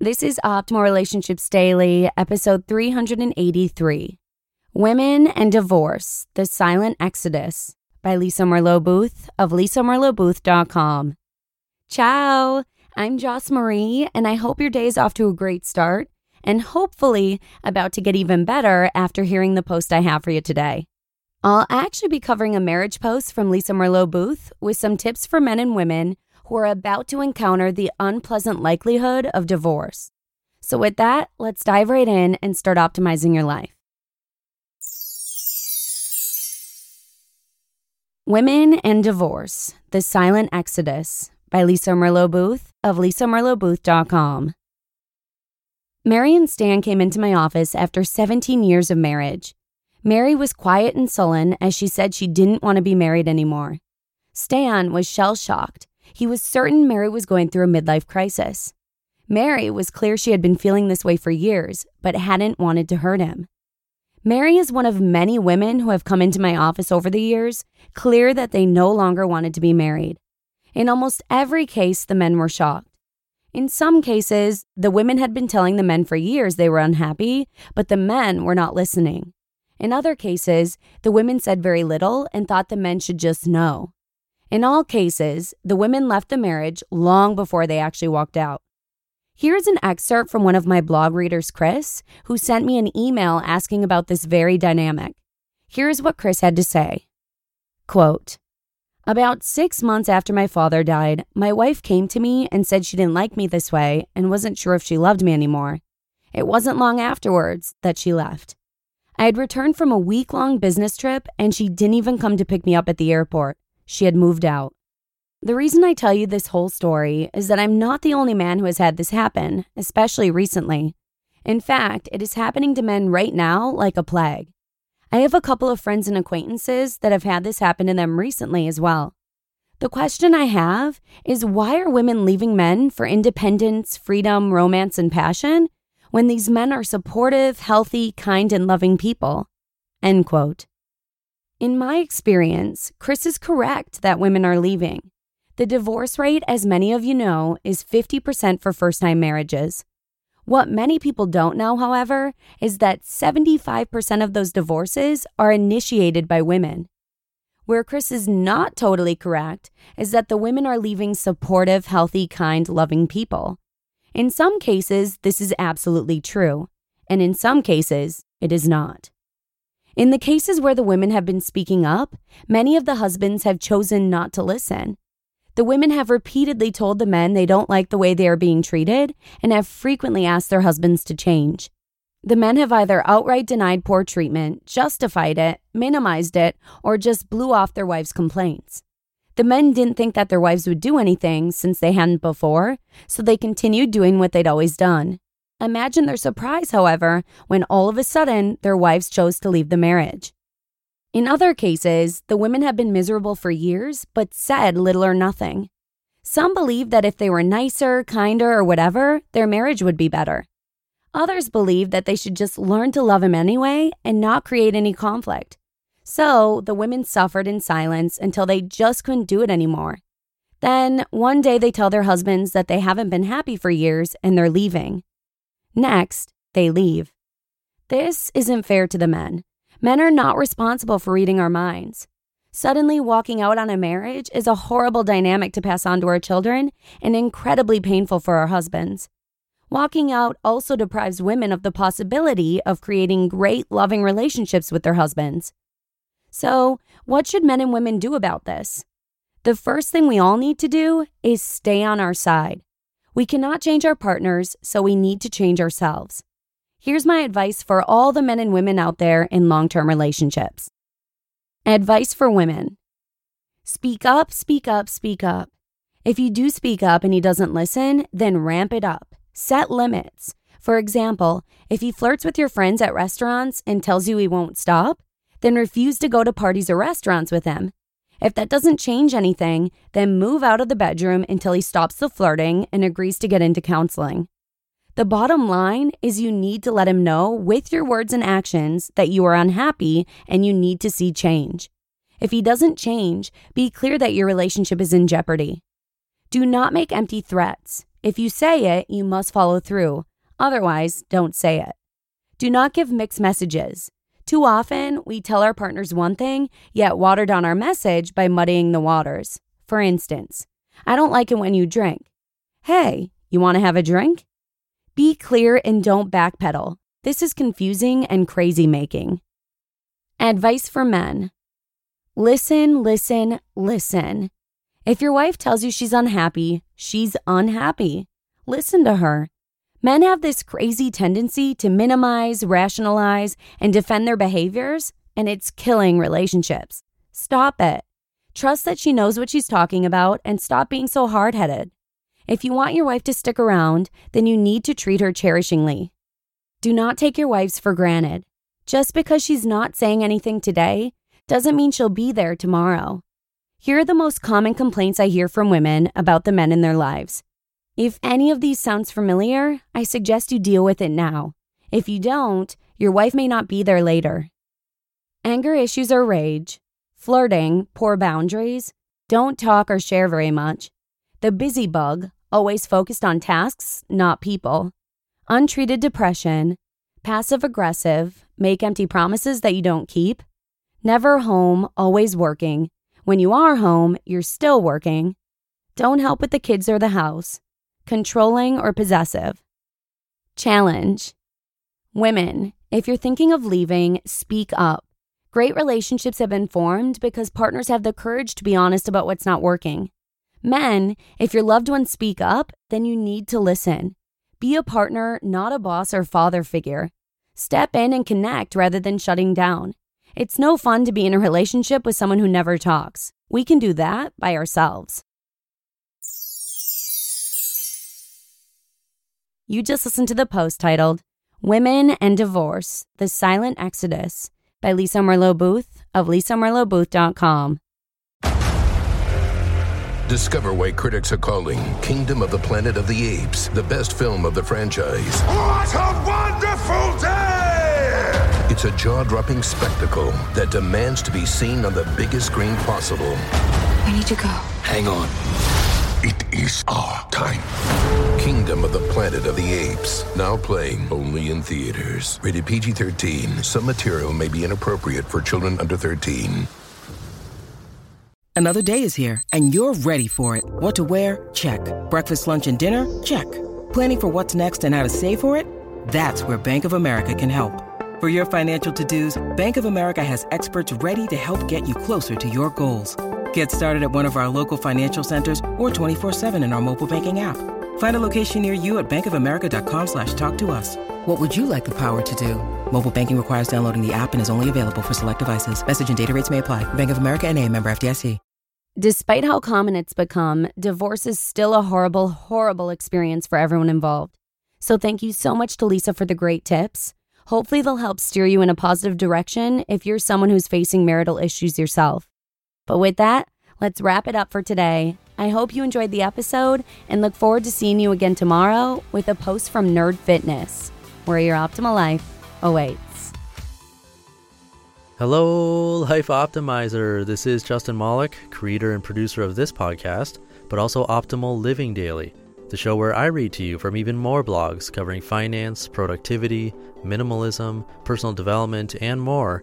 This is Optimal Relationships Daily, episode 383 Women and Divorce The Silent Exodus by Lisa Merlo Booth of lisamerlobooth.com. Ciao! I'm Joss Marie, and I hope your day is off to a great start and hopefully about to get even better after hearing the post I have for you today. I'll actually be covering a marriage post from Lisa Merlo Booth with some tips for men and women who are about to encounter the unpleasant likelihood of divorce. So, with that, let's dive right in and start optimizing your life. Women and Divorce The Silent Exodus by Lisa Merlo Booth of lisamerlobooth.com. Mary and Stan came into my office after 17 years of marriage. Mary was quiet and sullen as she said she didn't want to be married anymore. Stan was shell shocked he was certain Mary was going through a midlife crisis. Mary was clear she had been feeling this way for years, but hadn't wanted to hurt him. Mary is one of many women who have come into my office over the years, clear that they no longer wanted to be married. In almost every case, the men were shocked. In some cases, the women had been telling the men for years they were unhappy, but the men were not listening. In other cases, the women said very little and thought the men should just know. In all cases, the women left the marriage long before they actually walked out. Here's an excerpt from one of my blog readers, Chris, who sent me an email asking about this very dynamic. Here's what Chris had to say Quote, About six months after my father died, my wife came to me and said she didn't like me this way and wasn't sure if she loved me anymore. It wasn't long afterwards that she left. I had returned from a week long business trip and she didn't even come to pick me up at the airport she had moved out. The reason I tell you this whole story is that I'm not the only man who has had this happen, especially recently. In fact, it is happening to men right now like a plague. I have a couple of friends and acquaintances that have had this happen to them recently as well. The question I have is why are women leaving men for independence, freedom, romance, and passion when these men are supportive, healthy, kind, and loving people? End quote. In my experience, Chris is correct that women are leaving. The divorce rate, as many of you know, is 50% for first time marriages. What many people don't know, however, is that 75% of those divorces are initiated by women. Where Chris is not totally correct is that the women are leaving supportive, healthy, kind, loving people. In some cases, this is absolutely true, and in some cases, it is not. In the cases where the women have been speaking up, many of the husbands have chosen not to listen. The women have repeatedly told the men they don't like the way they are being treated and have frequently asked their husbands to change. The men have either outright denied poor treatment, justified it, minimized it, or just blew off their wives' complaints. The men didn't think that their wives would do anything since they hadn't before, so they continued doing what they'd always done. Imagine their surprise, however, when all of a sudden their wives chose to leave the marriage. In other cases, the women have been miserable for years but said little or nothing. Some believe that if they were nicer, kinder, or whatever, their marriage would be better. Others believe that they should just learn to love him anyway and not create any conflict. So the women suffered in silence until they just couldn't do it anymore. Then one day they tell their husbands that they haven't been happy for years and they're leaving. Next, they leave. This isn't fair to the men. Men are not responsible for reading our minds. Suddenly walking out on a marriage is a horrible dynamic to pass on to our children and incredibly painful for our husbands. Walking out also deprives women of the possibility of creating great, loving relationships with their husbands. So, what should men and women do about this? The first thing we all need to do is stay on our side. We cannot change our partners, so we need to change ourselves. Here's my advice for all the men and women out there in long term relationships. Advice for women Speak up, speak up, speak up. If you do speak up and he doesn't listen, then ramp it up. Set limits. For example, if he flirts with your friends at restaurants and tells you he won't stop, then refuse to go to parties or restaurants with him. If that doesn't change anything, then move out of the bedroom until he stops the flirting and agrees to get into counseling. The bottom line is you need to let him know with your words and actions that you are unhappy and you need to see change. If he doesn't change, be clear that your relationship is in jeopardy. Do not make empty threats. If you say it, you must follow through. Otherwise, don't say it. Do not give mixed messages. Too often, we tell our partners one thing, yet water down our message by muddying the waters. For instance, I don't like it when you drink. Hey, you want to have a drink? Be clear and don't backpedal. This is confusing and crazy making. Advice for men Listen, listen, listen. If your wife tells you she's unhappy, she's unhappy. Listen to her. Men have this crazy tendency to minimize, rationalize, and defend their behaviors, and it's killing relationships. Stop it. Trust that she knows what she's talking about and stop being so hard headed. If you want your wife to stick around, then you need to treat her cherishingly. Do not take your wives for granted. Just because she's not saying anything today doesn't mean she'll be there tomorrow. Here are the most common complaints I hear from women about the men in their lives. If any of these sounds familiar, I suggest you deal with it now. If you don't, your wife may not be there later. Anger issues or rage, flirting, poor boundaries, don't talk or share very much, the busy bug, always focused on tasks, not people, untreated depression, passive aggressive, make empty promises that you don't keep, never home, always working. When you are home, you're still working. Don't help with the kids or the house controlling, or possessive. Challenge Women, if you're thinking of leaving, speak up. Great relationships have been formed because partners have the courage to be honest about what's not working. Men, if your loved ones speak up, then you need to listen. Be a partner, not a boss or father figure. Step in and connect rather than shutting down. It's no fun to be in a relationship with someone who never talks. We can do that by ourselves. You just listened to the post titled Women and Divorce The Silent Exodus by Lisa Merlo Booth of lisamerlobooth.com. Discover why critics are calling Kingdom of the Planet of the Apes the best film of the franchise. What a wonderful day! It's a jaw dropping spectacle that demands to be seen on the biggest screen possible. We need to go. Hang on. It is our time. Kingdom of the Planet of the Apes. Now playing only in theaters. Rated PG 13. Some material may be inappropriate for children under 13. Another day is here, and you're ready for it. What to wear? Check. Breakfast, lunch, and dinner? Check. Planning for what's next and how to save for it? That's where Bank of America can help. For your financial to dos, Bank of America has experts ready to help get you closer to your goals. Get started at one of our local financial centers or 24-7 in our mobile banking app. Find a location near you at bankofamerica.com slash talk to us. What would you like the power to do? Mobile banking requires downloading the app and is only available for select devices. Message and data rates may apply. Bank of America and a member FDIC. Despite how common it's become, divorce is still a horrible, horrible experience for everyone involved. So thank you so much to Lisa for the great tips. Hopefully they'll help steer you in a positive direction if you're someone who's facing marital issues yourself. But with that, let's wrap it up for today. I hope you enjoyed the episode and look forward to seeing you again tomorrow with a post from Nerd Fitness, where your optimal life awaits. Hello, Life Optimizer. This is Justin Malik, creator and producer of this podcast, but also Optimal Living Daily, the show where I read to you from even more blogs covering finance, productivity, minimalism, personal development, and more